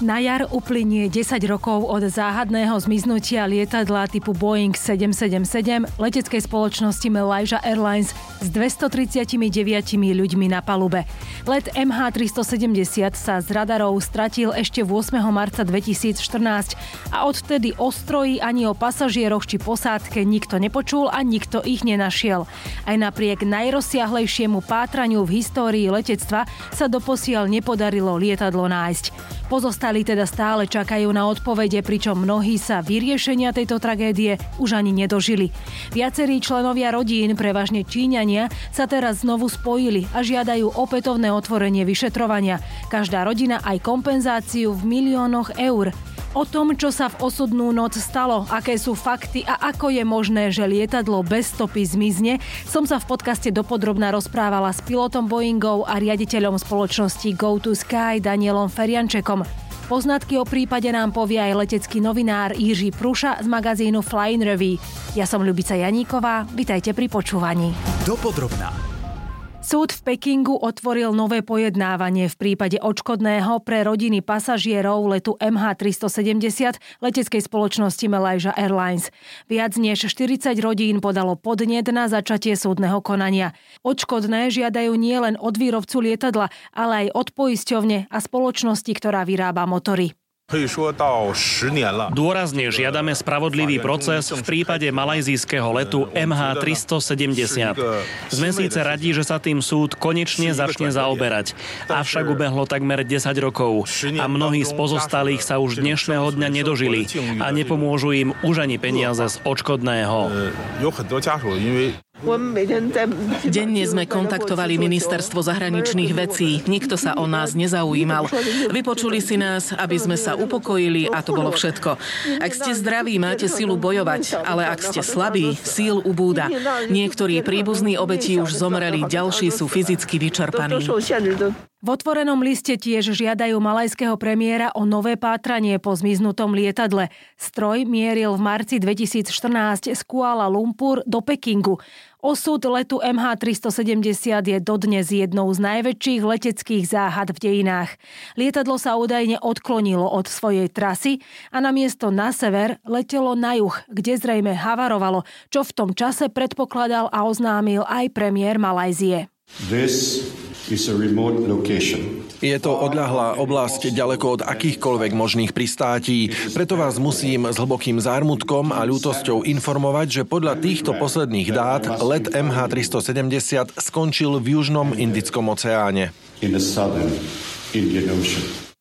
Na jar uplynie 10 rokov od záhadného zmiznutia lietadla typu Boeing 777 leteckej spoločnosti Malaysia Airlines s 239 ľuďmi na palube. Let MH370 sa z radarov stratil ešte 8. marca 2014 a odtedy o stroji ani o pasažieroch či posádke nikto nepočul a nikto ich nenašiel. Aj napriek najrozsiahlejšiemu pátraniu v histórii letectva sa doposiaľ nepodarilo lietadlo nájsť. Pozostali teda stále čakajú na odpovede, pričom mnohí sa vyriešenia tejto tragédie už ani nedožili. Viacerí členovia rodín, prevažne Číňania, sa teraz znovu spojili a žiadajú opätovné otvorenie vyšetrovania. Každá rodina aj kompenzáciu v miliónoch eur. O tom, čo sa v osudnú noc stalo, aké sú fakty a ako je možné, že lietadlo bez stopy zmizne, som sa v podcaste dopodrobná rozprávala s pilotom Boeingov a riaditeľom spoločnosti Go to Sky Danielom Feriančekom. Poznatky o prípade nám povie aj letecký novinár Jiří Pruša z magazínu Flying Review. Ja som Ľubica Janíková, vitajte pri počúvaní. Dopodrobná. Súd v Pekingu otvoril nové pojednávanie v prípade odškodného pre rodiny pasažierov letu MH370 leteckej spoločnosti Malaysia Airlines. Viac než 40 rodín podalo podnet na začatie súdneho konania. Odškodné žiadajú nielen od výrobcu lietadla, ale aj od poisťovne a spoločnosti, ktorá vyrába motory. Dôrazne žiadame spravodlivý proces v prípade malajzijského letu MH370. Sme síce radí, že sa tým súd konečne začne zaoberať, avšak ubehlo takmer 10 rokov a mnohí z pozostalých sa už dnešného dňa nedožili a nepomôžu im už ani peniaze z odškodného. Denne sme kontaktovali ministerstvo zahraničných vecí. Nikto sa o nás nezaujímal. Vypočuli si nás, aby sme sa upokojili a to bolo všetko. Ak ste zdraví, máte silu bojovať, ale ak ste slabí, síl ubúda. Niektorí príbuzní obeti už zomreli, ďalší sú fyzicky vyčerpaní. V otvorenom liste tiež žiadajú malajského premiéra o nové pátranie po zmiznutom lietadle. Stroj mieril v marci 2014 z Kuala Lumpur do Pekingu. Osud letu MH370 je dodnes jednou z najväčších leteckých záhad v dejinách. Lietadlo sa údajne odklonilo od svojej trasy a na miesto na sever letelo na juh, kde zrejme havarovalo, čo v tom čase predpokladal a oznámil aj premiér Malajzie. This je to odľahlá oblasť ďaleko od akýchkoľvek možných pristátí, preto vás musím s hlbokým zármutkom a ľútosťou informovať, že podľa týchto posledných dát let MH370 skončil v Južnom Indickom oceáne.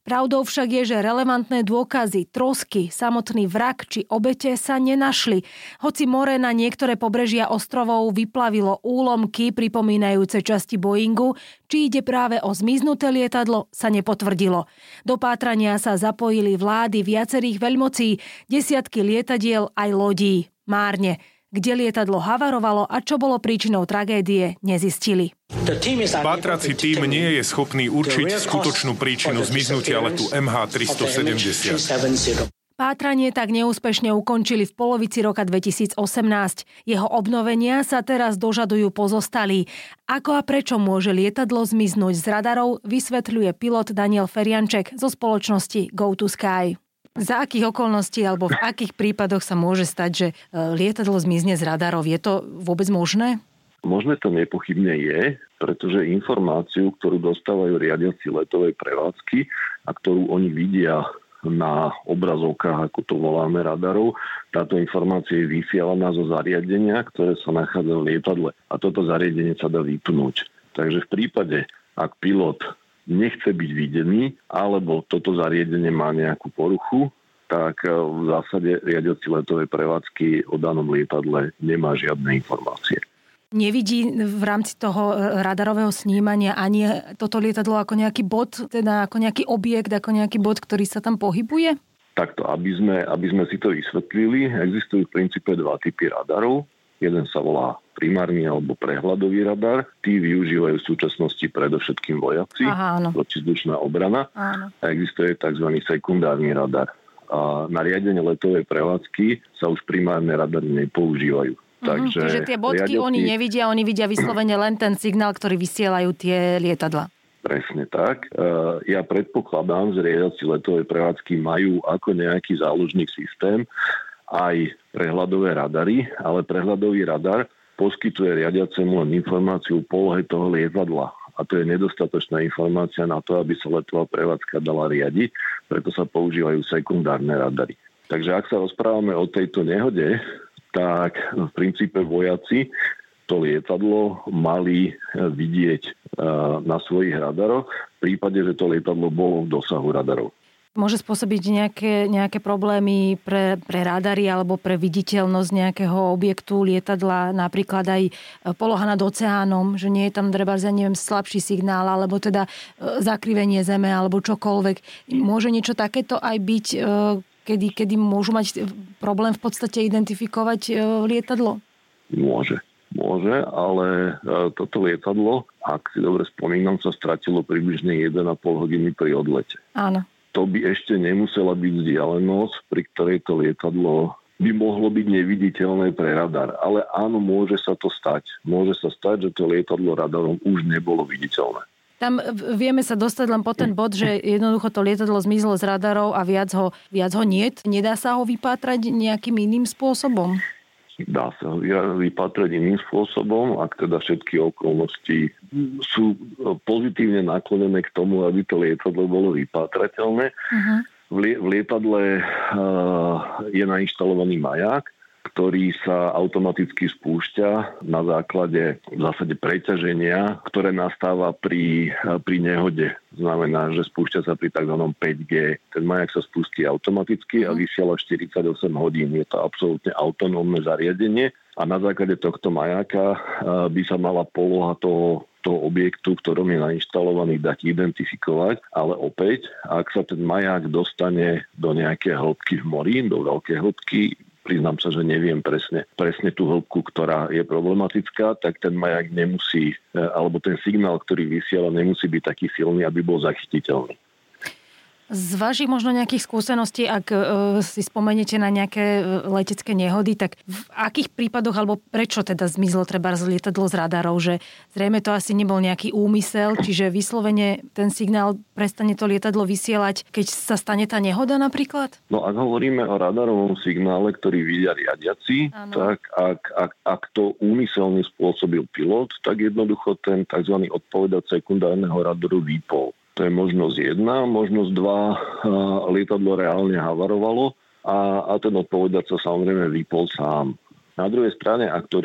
Pravdou však je, že relevantné dôkazy, trosky, samotný vrak či obete sa nenašli. Hoci more na niektoré pobrežia ostrovov vyplavilo úlomky pripomínajúce časti Boeingu, či ide práve o zmiznuté lietadlo, sa nepotvrdilo. Do pátrania sa zapojili vlády viacerých veľmocí, desiatky lietadiel aj lodí. Márne kde lietadlo havarovalo a čo bolo príčinou tragédie, nezistili. Pátrací tým nie je schopný určiť skutočnú príčinu zmiznutia letu MH370. Pátranie tak neúspešne ukončili v polovici roka 2018. Jeho obnovenia sa teraz dožadujú pozostalí. Ako a prečo môže lietadlo zmiznúť z radarov, vysvetľuje pilot Daniel Ferianček zo spoločnosti Go to Sky. Za akých okolností alebo v akých prípadoch sa môže stať, že e, lietadlo zmizne z radarov? Je to vôbec možné? Možné to nepochybne je, pretože informáciu, ktorú dostávajú riadiaci letovej prevádzky a ktorú oni vidia na obrazovkách, ako to voláme radarov, táto informácia je vysielaná zo zariadenia, ktoré sa nachádza v lietadle. A toto zariadenie sa dá vypnúť. Takže v prípade, ak pilot nechce byť videný, alebo toto zariadenie má nejakú poruchu, tak e, v zásade riadiaci letovej prevádzky o danom lietadle nemá žiadne informácie. Nevidí v rámci toho radarového snímania ani toto lietadlo ako nejaký bod, teda ako nejaký objekt, ako nejaký bod, ktorý sa tam pohybuje? Takto, aby sme, aby sme si to vysvetlili, existujú v princípe dva typy radarov. Jeden sa volá primárny alebo prehľadový radar. Tí využívajú v súčasnosti predovšetkým vojaci, protizdušná obrana. Áno. A existuje tzv. sekundárny radar. Na riadenie letovej prevádzky sa už primárne radary nepoužívajú. Takže, mm-hmm, čiže tie bodky riadiaci... oni nevidia, oni vidia vyslovene len ten signál, ktorý vysielajú tie lietadla. Presne tak. E, ja predpokladám, že riadiaci letovej prevádzky majú ako nejaký záložný systém aj prehľadové radary, ale prehľadový radar poskytuje riadiacemu len informáciu o polohe toho lietadla. A to je nedostatočná informácia na to, aby sa letová prevádzka dala riadiť, preto sa používajú sekundárne radary. Takže ak sa rozprávame o tejto nehode, tak v princípe vojaci to lietadlo mali vidieť eh, na svojich radaroch v prípade, že to lietadlo bolo v dosahu radarov. Môže spôsobiť nejaké, nejaké problémy pre, pre radary alebo pre viditeľnosť nejakého objektu lietadla, napríklad aj e, poloha nad oceánom, že nie je tam treba, ja neviem, slabší signál, alebo teda e, zakrivenie zeme, alebo čokoľvek. Môže niečo takéto aj byť, e, kedy, kedy môžu mať problém v podstate identifikovať lietadlo? Môže. Môže, ale toto lietadlo, ak si dobre spomínam, sa stratilo približne 1,5 hodiny pri odlete. Áno to by ešte nemusela byť vzdialenosť, pri ktorej to lietadlo by mohlo byť neviditeľné pre radar. Ale áno, môže sa to stať. Môže sa stať, že to lietadlo radarom už nebolo viditeľné. Tam vieme sa dostať len po ten bod, že jednoducho to lietadlo zmizlo z radarov a viac ho, viac ho niet. Nedá sa ho vypátrať nejakým iným spôsobom? Dá sa vypatrať iným spôsobom, ak teda všetky okolnosti sú pozitívne naklonené k tomu, aby to lietadlo bolo vypatrateľné. Uh-huh. V, lietadle uh, je nainštalovaný maják, ktorý sa automaticky spúšťa na základe v zásade preťaženia, ktoré nastáva pri, pri nehode. Znamená, že spúšťa sa pri tzv. 5G. Ten majak sa spustí automaticky a vysiela 48 hodín. Je to absolútne autonómne zariadenie a na základe tohto majáka by sa mala poloha toho toho objektu, ktorom je nainštalovaný, dať identifikovať, ale opäť, ak sa ten maják dostane do nejaké hĺbky v mori, do veľkej hĺbky, priznám sa, že neviem presne, presne tú hĺbku, ktorá je problematická, tak ten majak nemusí, e, alebo ten signál, ktorý vysiela, nemusí byť taký silný, aby bol zachytiteľný. Z vašich možno nejakých skúseností, ak e, si spomeniete na nejaké e, letecké nehody, tak v akých prípadoch alebo prečo teda zmizlo treba z lietadlo z radarov, že zrejme to asi nebol nejaký úmysel, čiže vyslovene ten signál prestane to lietadlo vysielať, keď sa stane tá nehoda napríklad? No ak hovoríme o radarovom signále, ktorý vidia riadiaci, ano. tak ak, ak, ak to úmyselne spôsobil pilot, tak jednoducho ten tzv. odpovedať sekundárneho radaru vypol. To je možnosť jedna. Možnosť dva, lietadlo reálne havarovalo a, a ten odpovedač sa samozrejme vypol sám. Na druhej strane, ak to,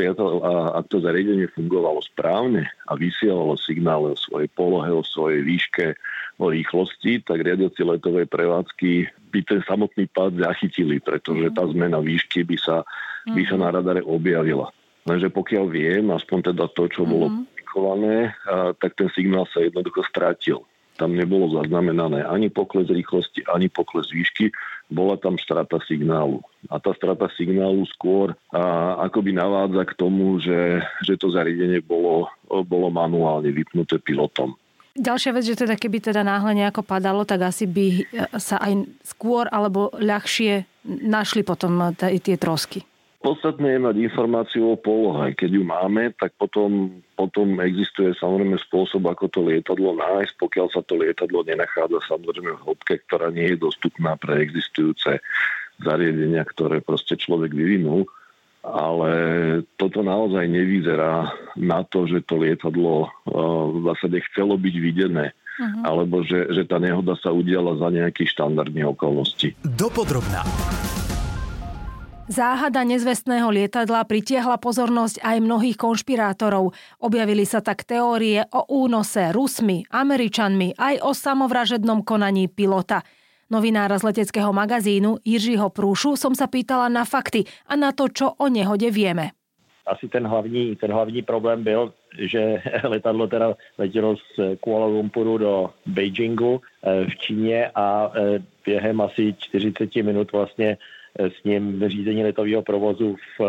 ak to zariadenie fungovalo správne a vysielalo signály o svojej polohe, o svojej výške, o rýchlosti, tak riadiaci letovej prevádzky by ten samotný pád zachytili, pretože tá zmena výšky by sa, by sa na radare objavila. Lenže pokiaľ viem, aspoň teda to, čo bolo publikované, tak ten signál sa jednoducho strátil tam nebolo zaznamenané ani pokles rýchlosti, ani pokles výšky, bola tam strata signálu. A tá strata signálu skôr a, akoby navádza k tomu, že, že to zariadenie bolo, bolo manuálne vypnuté pilotom. Ďalšia vec, že teda keby teda náhle nejako padalo, tak asi by sa aj skôr alebo ľahšie našli potom tie trosky. Podstatné je mať informáciu o polohe. Keď ju máme, tak potom, potom existuje samozrejme spôsob, ako to lietadlo nájsť, pokiaľ sa to lietadlo nenachádza samozrejme v hĺbke, ktorá nie je dostupná pre existujúce zariadenia, ktoré proste človek vyvinul. Ale toto naozaj nevyzerá na to, že to lietadlo uh, v zásade chcelo byť videné. Uh-huh. Alebo že, že tá nehoda sa udiala za nejakých štandardných okolností. Dopodrobná. Záhada nezvestného lietadla pritiahla pozornosť aj mnohých konšpirátorov. Objavili sa tak teórie o únose Rusmi, Američanmi aj o samovražednom konaní pilota. Novinára z leteckého magazínu Jiřího Prúšu som sa pýtala na fakty a na to, čo o nehode vieme. Asi ten hlavní, ten hlavní problém byl, že letadlo teda letělo z Kuala Lumpuru do Beijingu eh, v Číně a eh, během asi 40 minut vlastně s ním řízení letového provozu v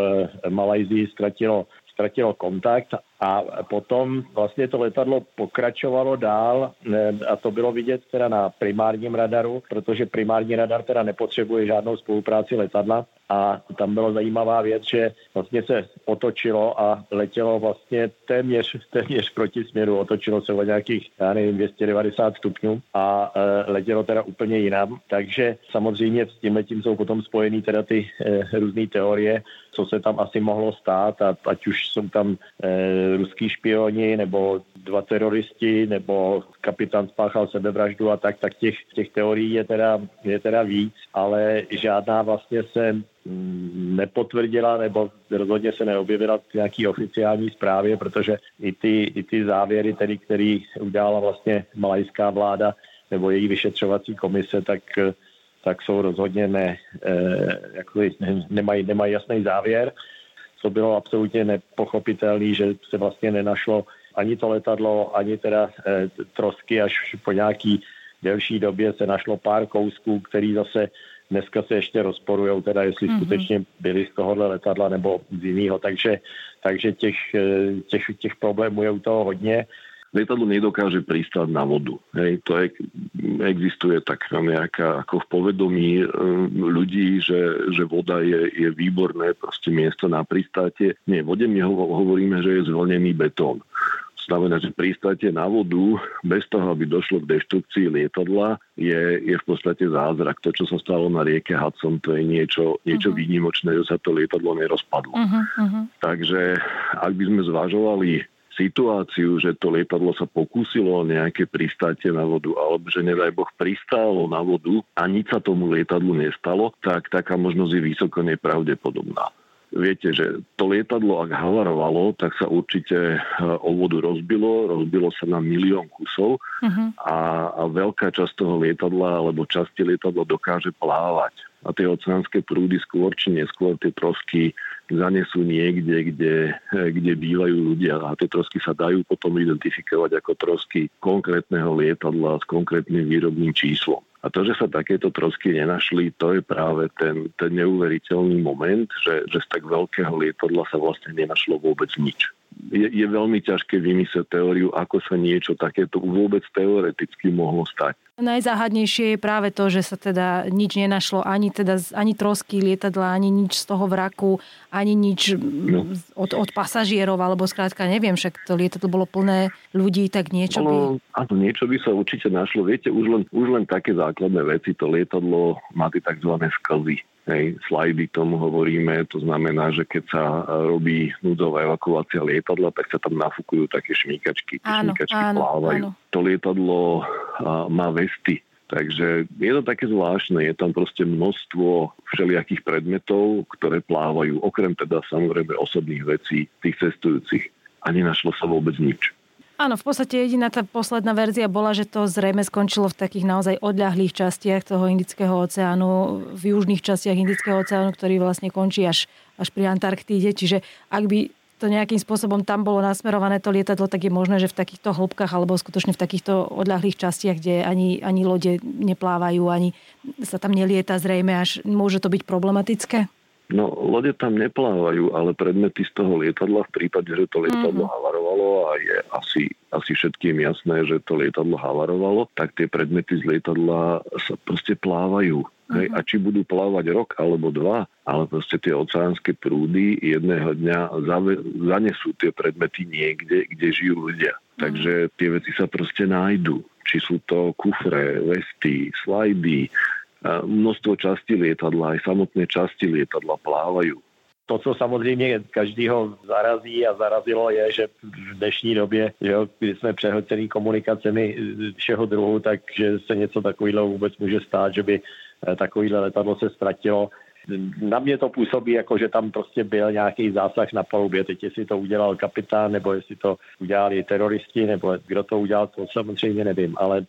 eh, Malajzii ztratilo, ztratilo kontakt A potom vlastně to letadlo pokračovalo dál a to bylo vidět teda na primárním radaru, protože primární radar teda nepotřebuje žádnou spolupráci letadla a tam byla zajímavá věc, že vlastně se otočilo a letělo vlastně téměř, téměř proti směru, otočilo se o nějakých, já nevím, 290 stupňů a e, letělo teda úplně jinam. Takže samozřejmě s tím letím jsou potom spojený teda ty e, různé teorie, co se tam asi mohlo stát, a ať už jsou tam e, ruský špioni, nebo dva teroristi, nebo kapitán spáchal sebevraždu a tak, tak těch, těch teorií je teda, je teda víc, ale žádná vlastně se Mm, nepotvrdila nebo rozhodně se neobjevila v nějaký oficiální zprávě, protože i ty, i ty závěry, tedy, který udělala vlastně malajská vláda nebo její vyšetřovací komise, tak, tak jsou rozhodně ne, eh, jako, nemají, nemají jasný závěr. Co bylo absolutně nepochopitelné, že se vlastně nenašlo ani to letadlo, ani teda eh, trosky, až po nějaký delší době se našlo pár kousků, který zase Dneska se ještě rozporují, teda jestli mm-hmm. skutečně byli z tohohle letadla nebo z jiného, takže, takže těch, eh, těch, těch problémů je u toho hodně. Lietadlo nedokáže pristať na vodu. Hej, to je, existuje tak nejaká ako v povedomí e, ľudí, že, že voda je, je výborné proste miesto na pristátie. Nie, vode my hovoríme, že je zvlnený betón znamená, že pristátie na vodu bez toho, aby došlo k deštrukcii lietadla, je, je v podstate zázrak. To, čo sa stalo na rieke Hudson, to je niečo, niečo uh-huh. výnimočné, že sa to lietadlo nerozpadlo. Uh-huh, uh-huh. Takže ak by sme zvažovali situáciu, že to lietadlo sa pokúsilo o nejaké pristátie na vodu, alebo že nedaj Boh pristálo na vodu a nič sa tomu lietadlu nestalo, tak taká možnosť je vysoko nepravdepodobná. Viete, že to lietadlo, ak havarovalo, tak sa určite e, o vodu rozbilo, rozbilo sa na milión kusov uh-huh. a, a veľká časť toho lietadla alebo časti lietadla dokáže plávať. A tie oceánske prúdy skôr či neskôr tie trosky zanesú niekde, kde, e, kde bývajú ľudia a tie trosky sa dajú potom identifikovať ako trosky konkrétneho lietadla s konkrétnym výrobným číslom. A to, že sa takéto trosky nenašli, to je práve ten, ten neuveriteľný moment, že, že z tak veľkého lietadla sa vlastne nenašlo vôbec nič je, je veľmi ťažké vymyslieť teóriu, ako sa niečo takéto vôbec teoreticky mohlo stať. Najzáhadnejšie je práve to, že sa teda nič nenašlo, ani, teda, ani trosky lietadla, ani nič z toho vraku, ani nič no. od, od pasažierov, alebo skrátka neviem, však to lietadlo bolo plné ľudí, tak niečo by... No, áno, niečo by sa určite našlo. Viete, už len, už len také základné veci, to lietadlo má tie tzv. sklzy Hej, slajdy tomu hovoríme, to znamená, že keď sa robí núdzová evakuácia lietadla, tak sa tam nafúkujú také šmíkačky. Tie áno, šmíkačky áno, plávajú. Áno. To lietadlo a, má vesty, Takže je to také zvláštne, je tam proste množstvo všelijakých predmetov, ktoré plávajú, okrem teda samozrejme osobných vecí tých cestujúcich. A nenašlo sa vôbec nič. Áno, v podstate jediná tá posledná verzia bola, že to zrejme skončilo v takých naozaj odľahlých častiach toho Indického oceánu, v južných častiach Indického oceánu, ktorý vlastne končí až, až pri Antarktíde. Čiže ak by to nejakým spôsobom tam bolo nasmerované to lietadlo, tak je možné, že v takýchto hĺbkach alebo skutočne v takýchto odľahlých častiach, kde ani, ani lode neplávajú, ani sa tam nelieta zrejme, až môže to byť problematické? No, lode tam neplávajú, ale predmety z toho lietadla v prípade, že to lietadlo mm-hmm. havarovalo a je asi, asi všetkým jasné, že to lietadlo havarovalo, tak tie predmety z lietadla sa proste plávajú. Mm-hmm. Hej, a či budú plávať rok alebo dva, ale proste tie oceánske prúdy jedného dňa zave, zanesú tie predmety niekde, kde žijú ľudia. Mm-hmm. Takže tie veci sa proste nájdú. Či sú to kufre, vesty, slajdy, množstvo častí lietadla, aj samotné časti lietadla plávajú. To, co samozřejmě každýho zarazí a zarazilo, je, že v dnešní době, že jo, kdy jsme přehlcený komunikacemi všeho druhu, takže se něco takového vůbec může stát, že by eh, takovýhle letadlo se ztratilo na mě to působí jako, že tam prostě byl nějaký zásah na palubě. Teď jestli to udělal kapitán, nebo jestli to udělali teroristi, nebo kdo to udělal, to samozřejmě nevím, ale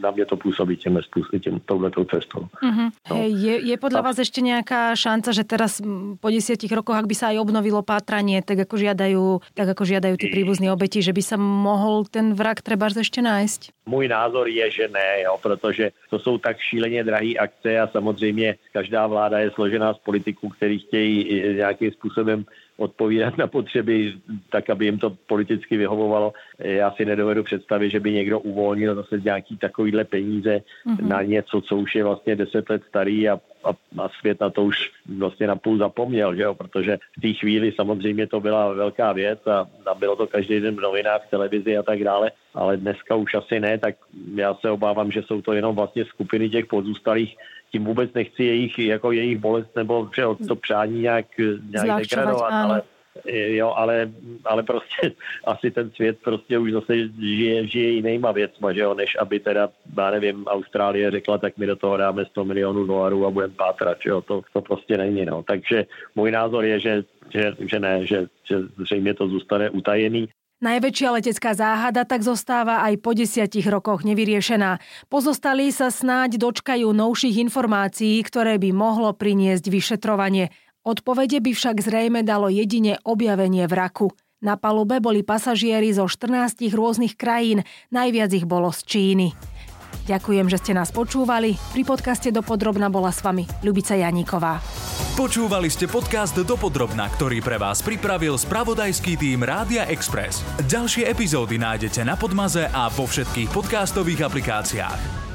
na mě to působí těmhle způsobem, tím, touhletou cestou. Uh-huh. No. Hey, je, je podľa vás ešte nejaká šanca, že teraz po desiatich rokoch, ak by sa aj obnovilo pátranie, tak ako žiadajú, tak ako žiadajú tí príbuzní obeti, že by sa mohol ten vrak treba ešte nájsť? Můj názor je, že ne, jo, protože to jsou tak šíleně drahé akce a samozřejmě každá vláda je složená z politiků, kteří chtějí nějakým způsobem odpovídat na potřeby tak, aby jim to politicky vyhovovalo. Já si nedovedu představit, že by někdo uvolnil zase nějaký takovýhle peníze mm-hmm. na něco, co už je vlastně deset let starý a a, a svět na to už vlastně napůl zapomněl, že jo? protože v té chvíli samozřejmě to byla velká věc a, a bylo to každý den v novinách, v televizi a tak dále, ale dneska už asi ne, tak já se obávám, že jsou to jenom vlastně skupiny těch pozůstalých, tím vůbec nechci jejich, jako jejich bolest nebo že to přání nějak, nějak degradovat, ale jo, ale, ale prostě asi ten svět prostě už zase žije, žije jinýma věcma, že jo, než aby teda, já nevím, Austrálie řekla, tak my do toho dáme 100 milionů dolarů a budeme pátrat, že jo, to, to prostě není, no. Takže můj názor je, že, že, že ne, že, že zřejmě to zůstane utajený. Najväčšia letecká záhada tak zostáva aj po desiatich rokoch nevyriešená. Pozostali sa snáď dočkajú novších informácií, ktoré by mohlo priniesť vyšetrovanie. Odpovede by však zrejme dalo jedine objavenie vraku. Na palube boli pasažieri zo 14 rôznych krajín, najviac ich bolo z Číny. Ďakujem, že ste nás počúvali. Pri podcaste Dopodrobna bola s vami Ľubica Janíková. Počúvali ste podcast Dopodrobna, ktorý pre vás pripravil spravodajský tým Rádia Express. Ďalšie epizódy nájdete na Podmaze a vo všetkých podcastových aplikáciách.